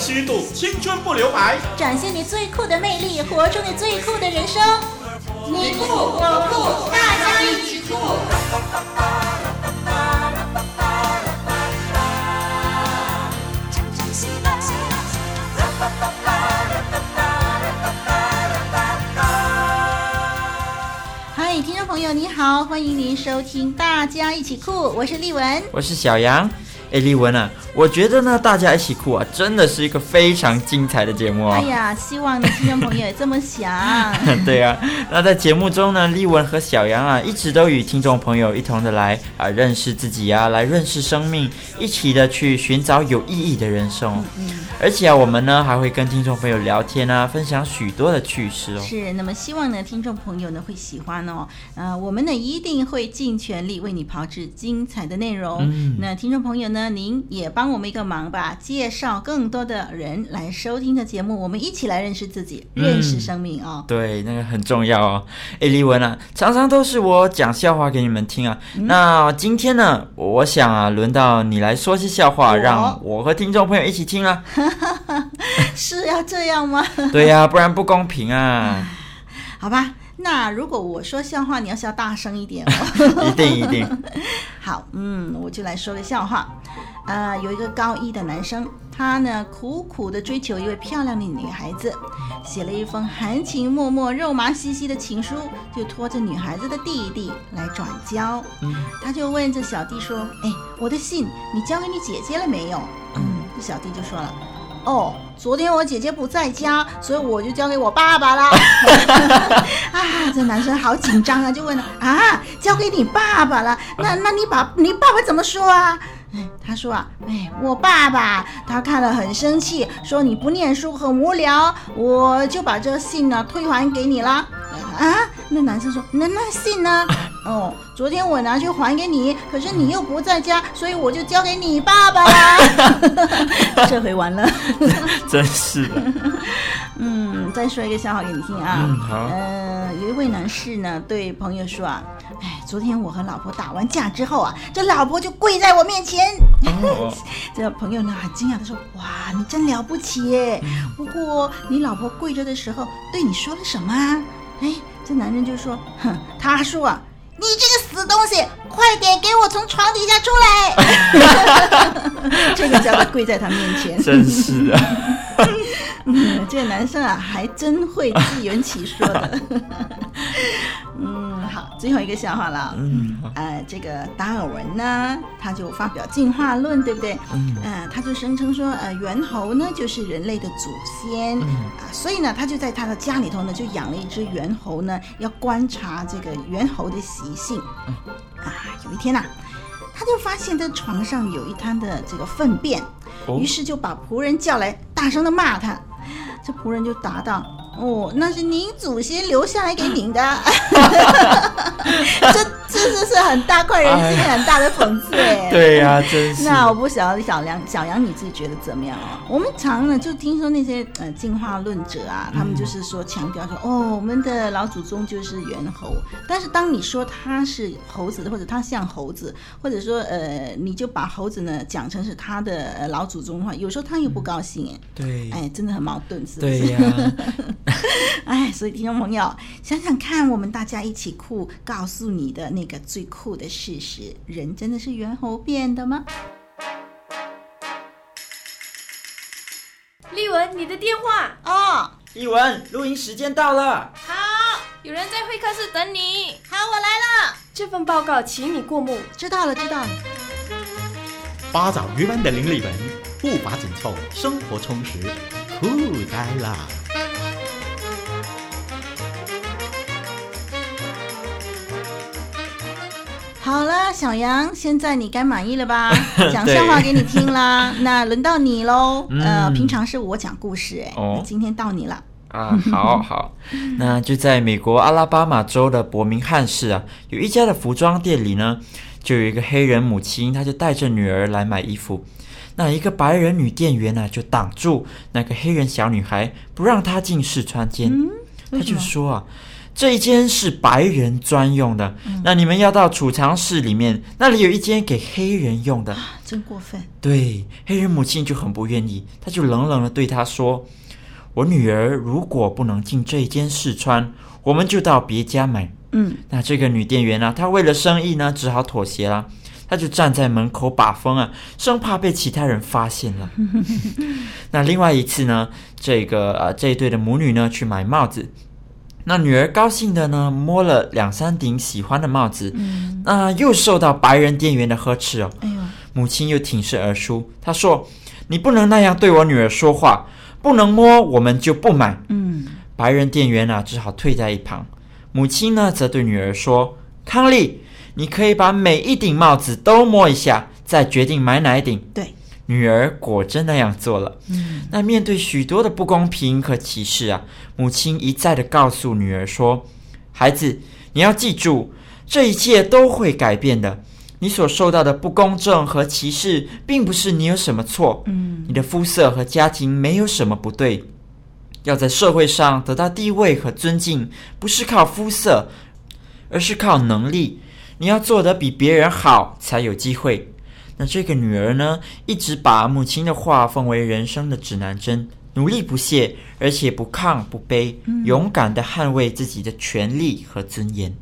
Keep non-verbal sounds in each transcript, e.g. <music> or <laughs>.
虚度，青春不留白，展现你最酷的魅力，活出你最酷的人生。你酷我酷，大家一起酷。嗨，听众朋友，你好，欢迎您收听《大家一起酷》，我是丽文，我是小杨。哎，丽文啊，我觉得呢，大家一起哭啊，真的是一个非常精彩的节目啊、哦。哎呀，希望呢听众朋友也这么想。<laughs> 对啊，那在节目中呢，丽文和小杨啊，一直都与听众朋友一同的来啊认识自己啊，来认识生命，一起的去寻找有意义的人生。嗯。嗯而且啊，我们呢还会跟听众朋友聊天啊，分享许多的趣事哦。是，那么希望呢，听众朋友呢会喜欢哦。呃，我们呢一定会尽全力为你炮制精彩的内容。嗯。那听众朋友呢，您也帮我们一个忙吧，介绍更多的人来收听的节目，我们一起来认识自己，嗯、认识生命哦。对，那个很重要哦。哎，丽文啊，常常都是我讲笑话给你们听啊。嗯、那今天呢，我想啊，轮到你来说些笑话，让我和听众朋友一起听啊。<laughs> 是要这样吗？<laughs> 对呀、啊，不然不公平啊。好吧，那如果我说笑话，你要笑大声一点哦。一 <laughs> 定一定。好，嗯，我就来说个笑话。呃，有一个高一的男生，他呢苦苦的追求一位漂亮的女孩子，写了一封含情脉脉、肉麻兮兮的情书，就托着女孩子的弟弟来转交。嗯，他就问这小弟说：“哎，我的信你交给你姐姐了没有？”嗯，这小弟就说了。哦，昨天我姐姐不在家，<laughs> 所以我就交给我爸爸了。<laughs> 啊，这男生好紧张啊，就问了啊，交给你爸爸了？那那你把你爸爸怎么说啊？他说啊，哎，我爸爸他看了很生气，说你不念书很无聊，我就把这信呢退还给你了。啊，那男生说，那那信呢？哦，昨天我拿去还给你，可是你又不在家，所以我就交给你爸爸啦。<laughs> 这回完了，<laughs> 真是的。<laughs> 嗯，再说一个笑话给你听啊。嗯，好。呃，有一位男士呢，对朋友说啊，哎，昨天我和老婆打完架之后啊，这老婆就跪在我面前。哦、这个朋友呢，很惊讶的说，哇，你真了不起耶。不过你老婆跪着的时候对你说了什么？哎，这男人就说，哼，他说啊。你这个死东西，快点给我从床底下出来！<laughs> 这个叫他跪在他面前，真是的。<laughs> 嗯，这个男生啊，还真会自圆其说的。最后一个笑话了。嗯，呃，这个达尔文呢，他就发表进化论，对不对？嗯，呃，他就声称说，呃，猿猴呢就是人类的祖先。嗯，啊，所以呢，他就在他的家里头呢，就养了一只猿猴呢，要观察这个猿猴的习性。嗯，啊，有一天呐，啊，他就发现这床上有一滩的这个粪便，哦，于是就把仆人叫来，大声的骂他。这仆人就答道。哦，那是您祖先留下来给您的，<laughs> <laughs> <laughs> 这很大快人心、很大的讽刺哎。对呀、啊，真是。那我不晓得小杨，小杨你自己觉得怎么样啊？我们常呢就听说那些呃进化论者啊，他们就是说强调说，哦，我们的老祖宗就是猿猴。但是当你说他是猴子的，或者他像猴子，或者说呃，你就把猴子呢讲成是他的老祖宗的话，有时候他又不高兴哎。对。哎，真的很矛盾，是不是？对呀、啊。<laughs> 哎，所以听众朋友，想想看，我们大家一起哭，告诉你的那个最酷的事实：人真的是猿猴变的吗？丽文，你的电话哦。丽文，录音时间到了。好，有人在会客室等你。好，我来了。这份报告，请你过目。知道了，知道了。八爪鱼般的林丽文，步伐紧凑，生活充实，酷呆了。好了，小杨，现在你该满意了吧？<laughs> 讲笑话给你听啦，那轮到你喽。嗯、呃，平常是我讲故事，哎、哦，今天到你了。啊，好好。<laughs> 那就在美国阿拉巴马州的伯明翰市啊，有一家的服装店里呢，就有一个黑人母亲，她就带着女儿来买衣服。那一个白人女店员呢，就挡住那个黑人小女孩，不让她进试穿间。她、嗯、就说啊。这一间是白人专用的，嗯、那你们要到储藏室里面，那里有一间给黑人用的。啊，真过分！对，黑人母亲就很不愿意，她就冷冷的对他说：“我女儿如果不能进这一间试穿，我们就到别家买。”嗯，那这个女店员呢、啊，她为了生意呢，只好妥协了。她就站在门口把风啊，生怕被其他人发现了。<laughs> 那另外一次呢，这个呃这一对的母女呢去买帽子，那女儿高兴的呢摸了两三顶喜欢的帽子，嗯，那又受到白人店员的呵斥哦。哎呦，母亲又挺身而出，她说：“你不能那样对我女儿说话，不能摸，我们就不买。”嗯，白人店员呢只好退在一旁。母亲呢则对女儿说：“康利。”你可以把每一顶帽子都摸一下，再决定买哪一顶。对，女儿果真那样做了。嗯，那面对许多的不公平和歧视啊，母亲一再的告诉女儿说：“孩子，你要记住，这一切都会改变的。你所受到的不公正和歧视，并不是你有什么错。嗯，你的肤色和家庭没有什么不对。要在社会上得到地位和尊敬，不是靠肤色，而是靠能力。”你要做得比别人好，才有机会。那这个女儿呢，一直把母亲的话奉为人生的指南针，努力不懈，而且不亢不卑，嗯、勇敢的捍卫自己的权利和尊严。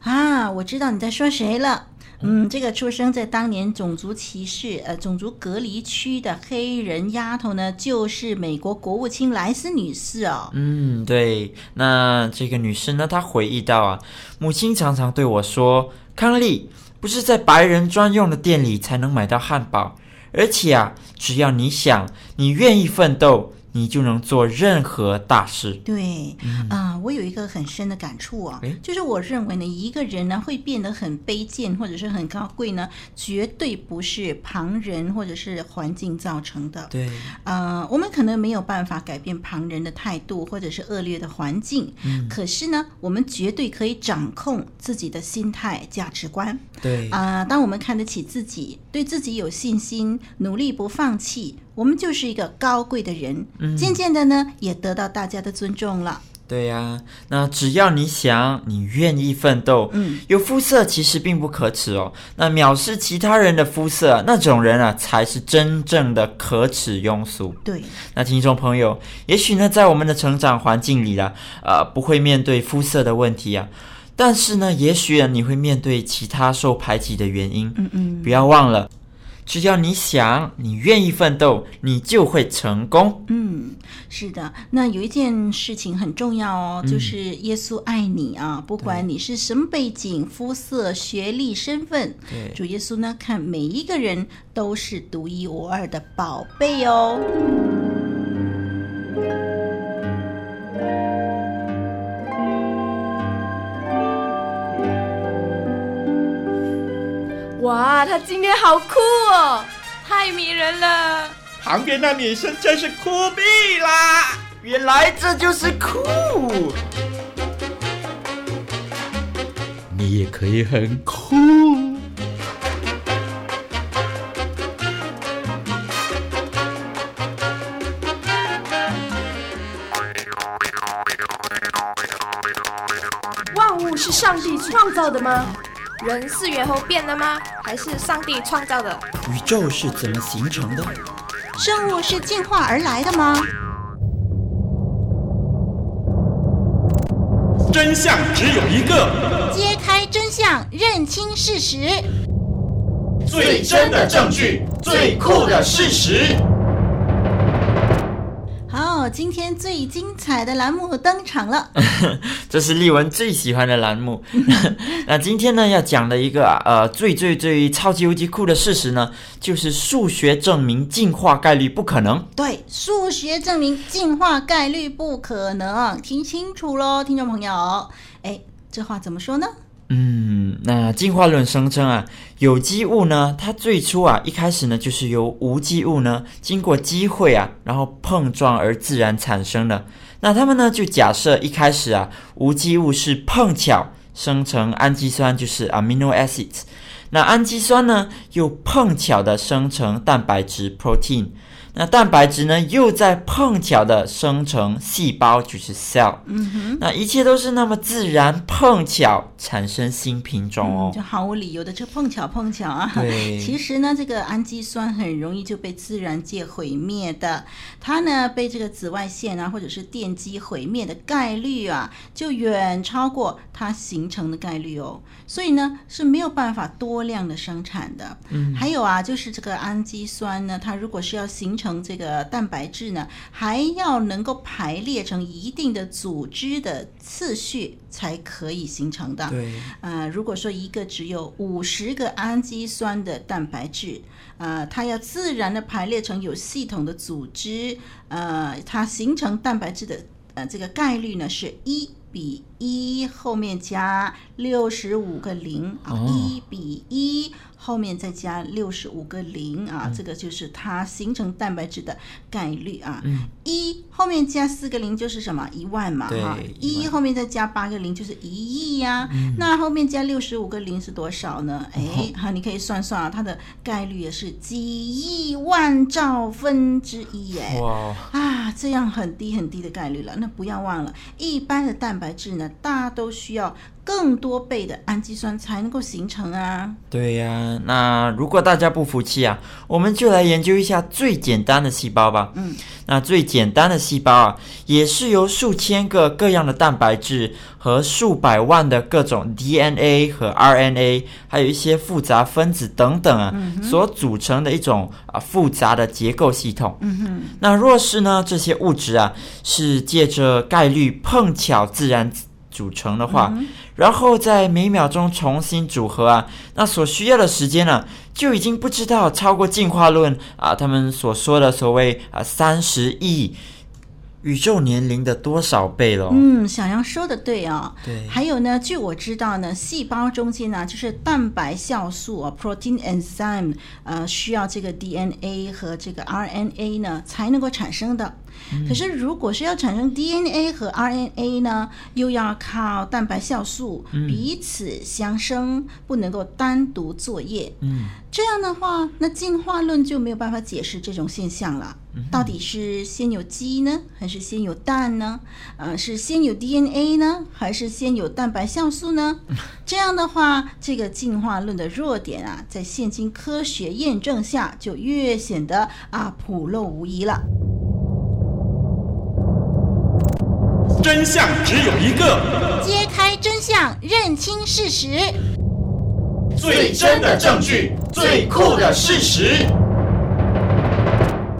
啊，我知道你在说谁了。嗯，这个出生在当年种族歧视、呃种族隔离区的黑人丫头呢，就是美国国务卿莱斯女士哦。嗯，对。那这个女士呢，她回忆到啊，母亲常常对我说。康利，不是在白人专用的店里才能买到汉堡，而且啊，只要你想，你愿意奋斗。你就能做任何大事。对，啊、嗯呃，我有一个很深的感触啊，诶就是我认为呢，一个人呢会变得很卑贱或者是很高贵呢，绝对不是旁人或者是环境造成的。对，呃，我们可能没有办法改变旁人的态度或者是恶劣的环境，嗯，可是呢，我们绝对可以掌控自己的心态、价值观。对，啊、呃，当我们看得起自己，对自己有信心，努力不放弃。我们就是一个高贵的人，嗯，渐渐的呢，也得到大家的尊重了。对呀，啊，那只要你想，你愿意奋斗，嗯，有肤色其实并不可耻哦。那藐视其他人的肤色，那种人啊，才是真正的可耻庸俗。对，那听众朋友，也许呢，在我们的成长环境里啊，呃，不会面对肤色的问题啊，但是呢，也许你会面对其他受排挤的原因。嗯嗯，不要忘了。只要你想，你愿意奋斗，你就会成功。嗯，是的。那有一件事情很重要哦，就是耶稣爱你啊，嗯、不管你是什么背景、肤色、学历、身份，主耶稣呢，看每一个人都是独一无二的宝贝哦。哇，他今天好酷哦，太迷人了！旁边那女生真是酷毙啦！原来这就是酷，你也可以很酷。万物是上帝创造的吗？人是猿猴变的吗？还是上帝创造的？宇宙是怎么形成的？生物是进化而来的吗？真相只有一个。揭开真相，认清事实。最真的证据，最酷的事实。今天最精彩的栏目登场了，<laughs> 这是丽文最喜欢的栏目。<laughs> 那今天呢，要讲的一个啊，呃，最最最超级无敌酷的事实呢，就是数学证明进化概率不可能。对，数学证明进化概率不可能，听清楚喽，听众朋友。哎，这话怎么说呢？嗯，那进化论声称啊，有机物呢，它最初啊，一开始呢，就是由无机物呢，经过机会啊，然后碰撞而自然产生的。那他们呢，就假设一开始啊，无机物是碰巧生成氨基酸，就是 amino acids。那氨基酸呢，又碰巧的生成蛋白质 protein。那蛋白质呢，又在碰巧的生成细胞，就是 cell。嗯哼，那一切都是那么自然，碰巧产生新品种哦，嗯、就毫无理由的，就碰巧碰巧啊。对，<laughs> 其实呢，这个氨基酸很容易就被自然界毁灭的，它呢被这个紫外线啊或者是电击毁灭的概率啊，就远超过它形成的概率哦。所以呢是没有办法多量的生产的。嗯，还有啊，就是这个氨基酸呢，它如果是要形成这个蛋白质呢，还要能够排列成一定的组织的次序才可以形成的。对，呃，如果说一个只有五十个氨基酸的蛋白质，呃，它要自然的排列成有系统的组织，呃，它形成蛋白质的呃这个概率呢是一比一，后面加六十五个零啊，一比一。后面再加六十五个零啊，嗯、这个就是它形成蛋白质的概率啊。嗯、一后面加四个零就是什么？一万嘛，哈。一后面再加八个零就是一亿呀、啊。嗯、那后面加六十五个零是多少呢？哎，哈、哦，你可以算算啊，它的概率也是几亿万兆分之一哎。哇啊，这样很低很低的概率了。那不要忘了，一般的蛋白质呢，大都需要。更多倍的氨基酸才能够形成啊！对呀、啊，那如果大家不服气啊，我们就来研究一下最简单的细胞吧。嗯，那最简单的细胞啊，也是由数千个各样的蛋白质和数百万的各种 DNA 和 RNA，还有一些复杂分子等等啊，嗯、所组成的一种啊复杂的结构系统。嗯哼，那若是呢，这些物质啊是借着概率碰巧自然。组成的话，嗯、然后在每秒钟重新组合啊，那所需要的时间呢、啊，就已经不知道超过进化论啊他们所说的所谓啊三十亿宇宙年龄的多少倍了。嗯，小杨说的对啊、哦。对。还有呢，据我知道呢，细胞中间呢，就是蛋白酵素啊 （protein enzyme） 呃，需要这个 DNA 和这个 RNA 呢才能够产生的。可是，如果是要产生 DNA 和 RNA 呢，又要靠蛋白酵素彼此相生，不能够单独作业。嗯，这样的话，那进化论就没有办法解释这种现象了。到底是先有鸡呢，还是先有蛋呢？呃，是先有 DNA 呢，还是先有蛋白酵素呢？<laughs> 这样的话，这个进化论的弱点啊，在现今科学验证下，就越显得啊普露无遗了。真相只有一个，揭开真相，认清事实，最真的证据，最酷的事实。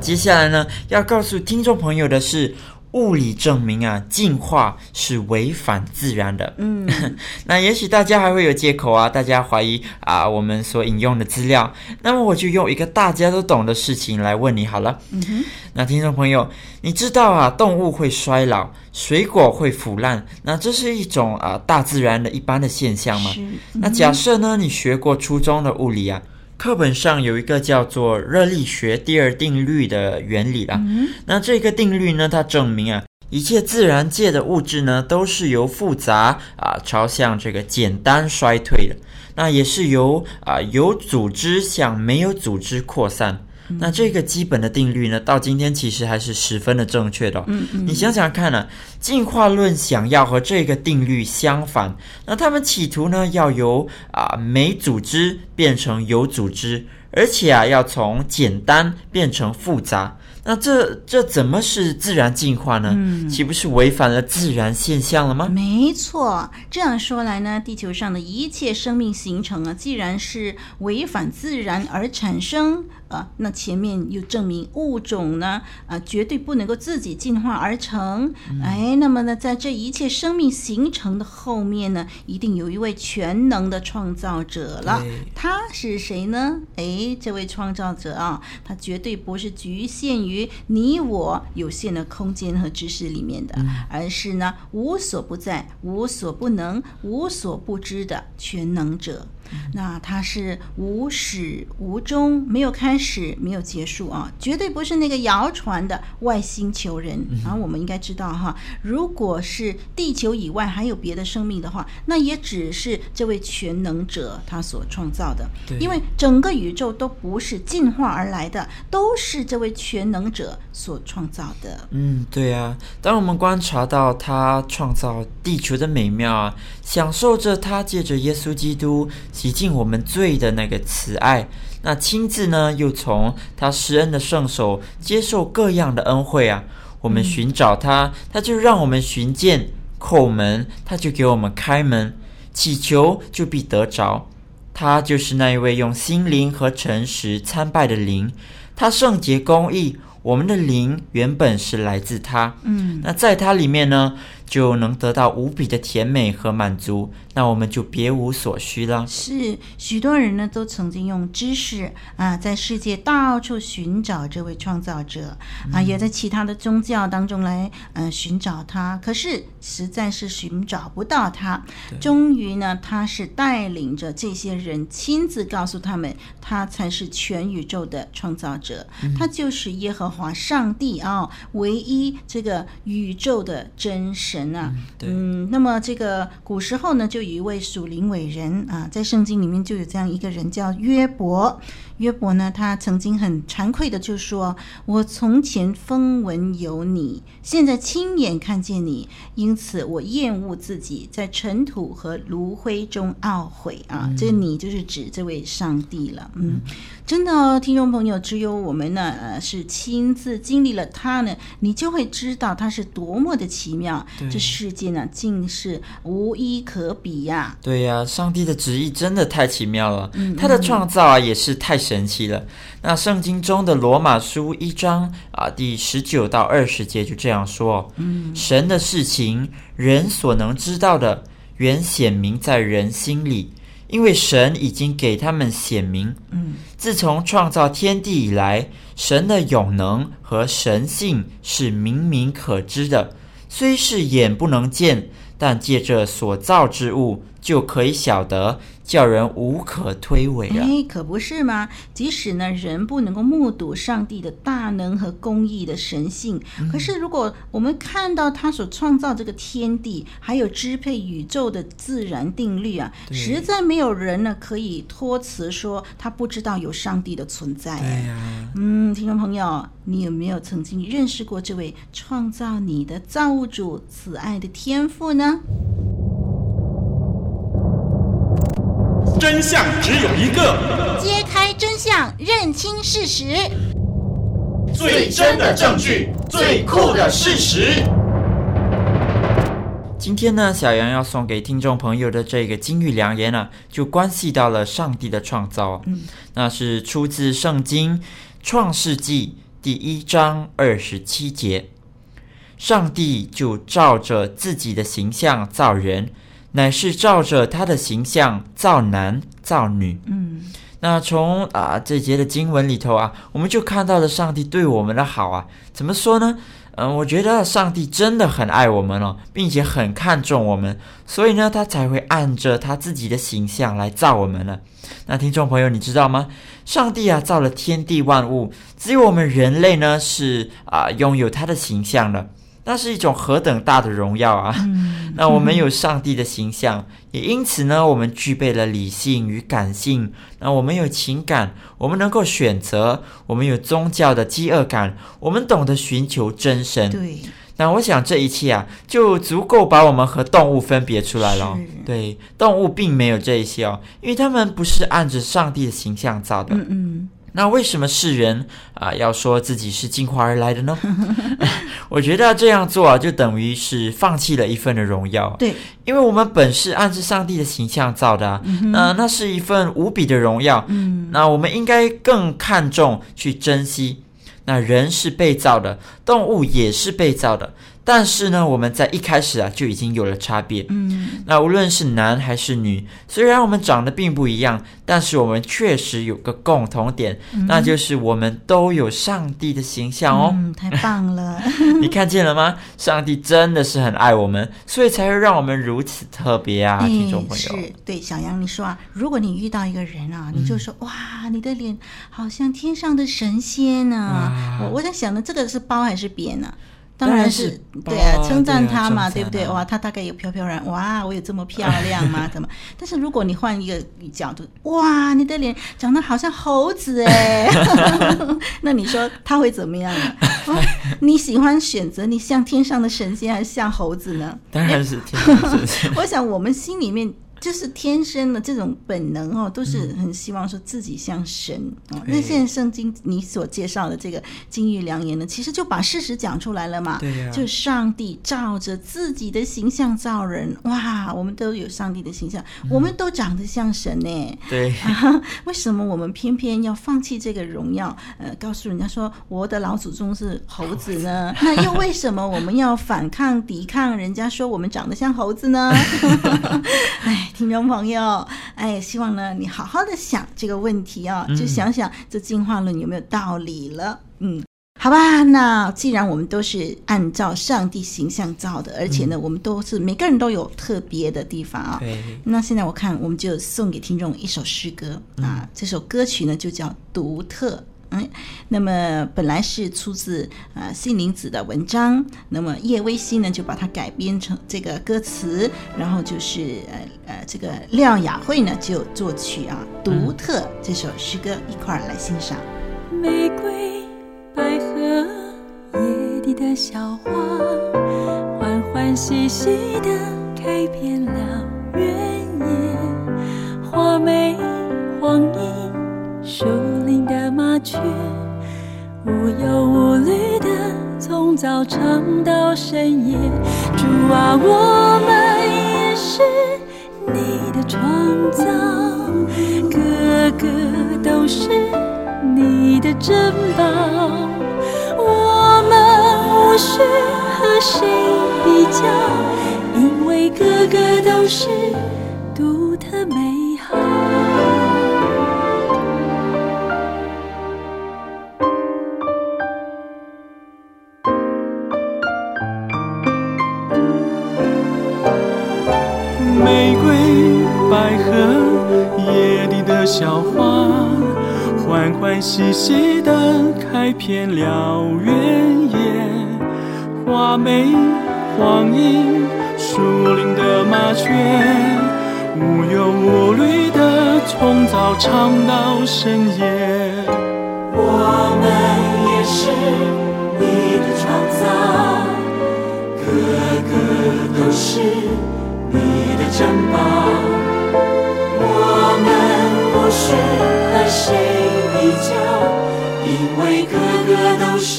接下来呢，要告诉听众朋友的是。物理证明啊，进化是违反自然的。嗯，<laughs> 那也许大家还会有借口啊，大家怀疑啊我们所引用的资料。那么我就用一个大家都懂的事情来问你好了。嗯哼，那听众朋友，你知道啊，动物会衰老，水果会腐烂，那这是一种啊大自然的一般的现象吗？嗯。那假设呢，你学过初中的物理啊。课本上有一个叫做热力学第二定律的原理啦。嗯、那这个定律呢，它证明啊，一切自然界的物质呢，都是由复杂啊朝向这个简单衰退的。那也是由啊有组织向没有组织扩散。那这个基本的定律呢，到今天其实还是十分的正确的哦。嗯嗯。你想想看呢，进化论想要和这个定律相反，那他们企图呢要由啊没组织变成有组织，而且啊要从简单变成复杂。那这这怎么是自然进化呢？嗯，岂不是违反了自然现象了吗？没错，这样说来呢，地球上的一切生命形成啊，既然是违反自然而产生。啊，那前面又证明物种呢，啊，绝对不能够自己进化而成。嗯、哎，那么呢，在这一切生命形成的后面呢，一定有一位全能的创造者了。他是谁呢？哎，这位创造者啊，他绝对不是局限于你我有限的空间和知识里面的，嗯、而是呢无所不在、无所不能、无所不知的全能者。那它是无始无终，没有开始，没有结束啊，绝对不是那个谣传的外星球人。然后我们应该知道哈，如果是地球以外还有别的生命的话，那也只是这位全能者他所创造的。对，因为整个宇宙都不是进化而来的，都是这位全能者所创造的。嗯，对啊。当我们观察到他创造地球的美妙啊，享受着他借着耶稣基督。洗净我们罪的那个慈爱，那亲自呢，又从他施恩的圣手接受各样的恩惠啊。我们寻找他，他就让我们寻见；叩门，他就给我们开门；祈求，就必得着。他就是那一位用心灵和诚实参拜的灵，他圣洁公义，我们的灵原本是来自他。嗯，那在他里面呢，就能得到无比的甜美和满足，那我们就别无所需了。是许多人呢，都曾经用知识啊，在世界到处寻找这位创造者啊，也在其他的宗教当中来嗯、呃、寻找他，可是实在是寻找不到他。终于呢，他是带领着这些人亲自告诉他们，他才是全宇宙的创造者，嗯、他就是耶和华上帝啊、哦，唯一这个宇宙的真神。人啊，嗯，那么这个古时候呢，就有一位属灵伟人啊，在圣经里面就有这样一个人叫约伯。约伯呢，他曾经很惭愧的就说：“我从前风闻有你，现在亲眼看见你，因此我厌恶自己，在尘土和炉灰中懊悔啊。嗯”这个你就是指这位上帝了，嗯，嗯真的哦，听众朋友，只有我们呢，呃，是亲自经历了它呢，你就会知道它是多么的奇妙。这世界呢，竟是无一可比呀！对呀，上帝的旨意真的太奇妙了，嗯嗯他的创造啊，也是太神奇了。那圣经中的罗马书一章啊，第十九到二十节就这样说：嗯，神的事情，人所能知道的，原显明在人心里，因为神已经给他们显明。嗯，自从创造天地以来，神的永能和神性是明明可知的。虽是眼不能见，但借着所造之物就可以晓得，叫人无可推诿啊！哎，可不是吗？即使呢，人不能够目睹上帝的大能和公义的神性，嗯、可是如果我们看到他所创造这个天地，还有支配宇宙的自然定律啊，实在没有人呢可以托辞说他不知道有上帝的存在。对呀、啊，嗯，听众朋友。你有没有曾经认识过这位创造你的造物主慈爱的天赋呢？真相只有一个，揭开真相，认清事实，最真的证据，最酷的事实。今天呢，小杨要送给听众朋友的这个金玉良言呢、啊，就关系到了上帝的创造。嗯，那是出自圣经创世纪。第一章二十七节，上帝就照着自己的形象造人，乃是照着他的形象造男造女。嗯，那从啊这节的经文里头啊，我们就看到了上帝对我们的好啊。怎么说呢？嗯，我觉得上帝真的很爱我们哦，并且很看重我们，所以呢，他才会按着他自己的形象来造我们了。那听众朋友，你知道吗？上帝啊，造了天地万物，只有我们人类呢是啊拥有他的形象的。那是一种何等大的荣耀啊！嗯、<laughs> 那我们有上帝的形象，嗯、也因此呢，我们具备了理性与感性。那我们有情感，我们能够选择，我们有宗教的饥饿感，我们懂得寻求真神。对。那我想这一切啊，就足够把我们和动物分别出来了。是对，动物并没有这一些哦，因为他们不是按着上帝的形象造的。嗯嗯。那为什么世人啊要说自己是进化而来的呢？<laughs> <laughs> 我觉得这样做啊，就等于是放弃了一份的荣耀。对，因为我们本是按照上帝的形象造的啊，嗯那是一份无比的荣耀。嗯，那我们应该更看重去珍惜。那人是被造的，动物也是被造的。但是呢，我们在一开始啊就已经有了差别。嗯，那无论是男还是女，虽然我们长得并不一样，但是我们确实有个共同点，嗯、那就是我们都有上帝的形象哦。嗯，太棒了！<laughs> 你看见了吗？上帝真的是很爱我们，所以才会让我们如此特别啊，听众朋友。是对小杨，你说啊，如果你遇到一个人啊，你就说、嗯、哇，你的脸好像天上的神仙啊！我我在想呢，这个是包还是扁呢？当然是，对啊，称赞他嘛，对，不对？哇，他大概有飘飘然，哇，我有这么漂亮吗？怎么？但是如果你换一个角度，哇，你的脸长得好像猴子哎，<laughs> 那你说他会怎么样呢？哦，<laughs> 你喜欢选择你像天上的神仙还是像猴子呢？当然是天上的神仙。<laughs> 我想我们心里面。就是天生的这种本能哦，都是很希望说自己像神哦。嗯、那现在圣经你所介绍的这个金玉良言呢，其实就把事实讲出来了嘛。对呀、啊。就上帝照着自己的形象造人，哇，我们都有上帝的形象，嗯、我们都长得像神呢。对、啊。<laughs> 为什么我们偏偏要放弃这个荣耀？呃，告诉人家说我的老祖宗是猴子呢？<laughs> 那又为什么我们要反抗、抵抗人家说我们长得像猴子呢？<laughs> 哎。听众朋友，哎，希望呢你好好的想这个问题啊、哦，嗯、就想想这进化论有没有道理了。嗯，好吧，那既然我们都是按照上帝形象造的，而且呢，嗯、我们都是每个人都有特别的地方啊、那现在我看，我们就送给听众一首诗歌、嗯、啊，这首歌曲呢就叫《独特》。嗯，那么本来是出自呃心灵子的文章，那么叶威西呢就把它改编成这个歌词，然后就是呃呃这个廖雅慧呢就作曲啊，独特这首诗歌一块儿来欣赏。玫瑰、百合、野地的小花，欢欢喜喜的开遍了却，无忧无虑的从早唱到深夜。主啊，我们也是你的创造，个个都是你的珍宝。我们无需和谁比较，因为个个都是玫瑰、百合、野地的小花欢欢喜喜地开遍了原野，花美黄莺，树林的麻雀，无忧无虑地从早唱到深夜。我们也是你的创造，个个都是珍宝。我们不需和谁比较，因为个个都是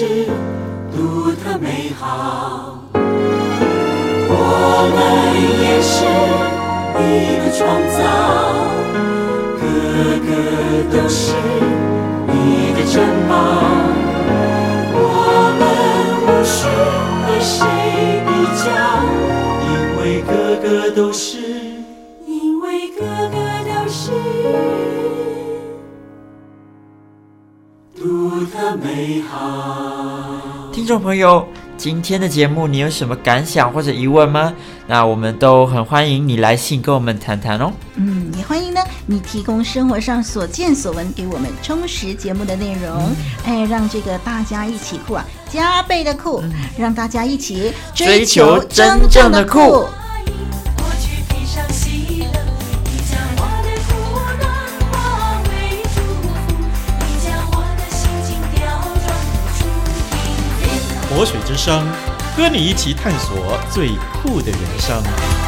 独特美好。我们也是你的创造，个个都是你的珍宝。我们不需和谁比较，因为个个都是。美好，听众朋友，今天的节目你有什么感想或者疑问吗？那我们都很欢迎你来信跟我们谈谈哦。嗯，也欢迎呢你提供生活上所见所闻给我们，充实节目的内容。嗯、哎，让这个大家一起酷啊，加倍的酷，嗯、让大家一起追求真正的酷。活水之声，和你一起探索最酷的人生。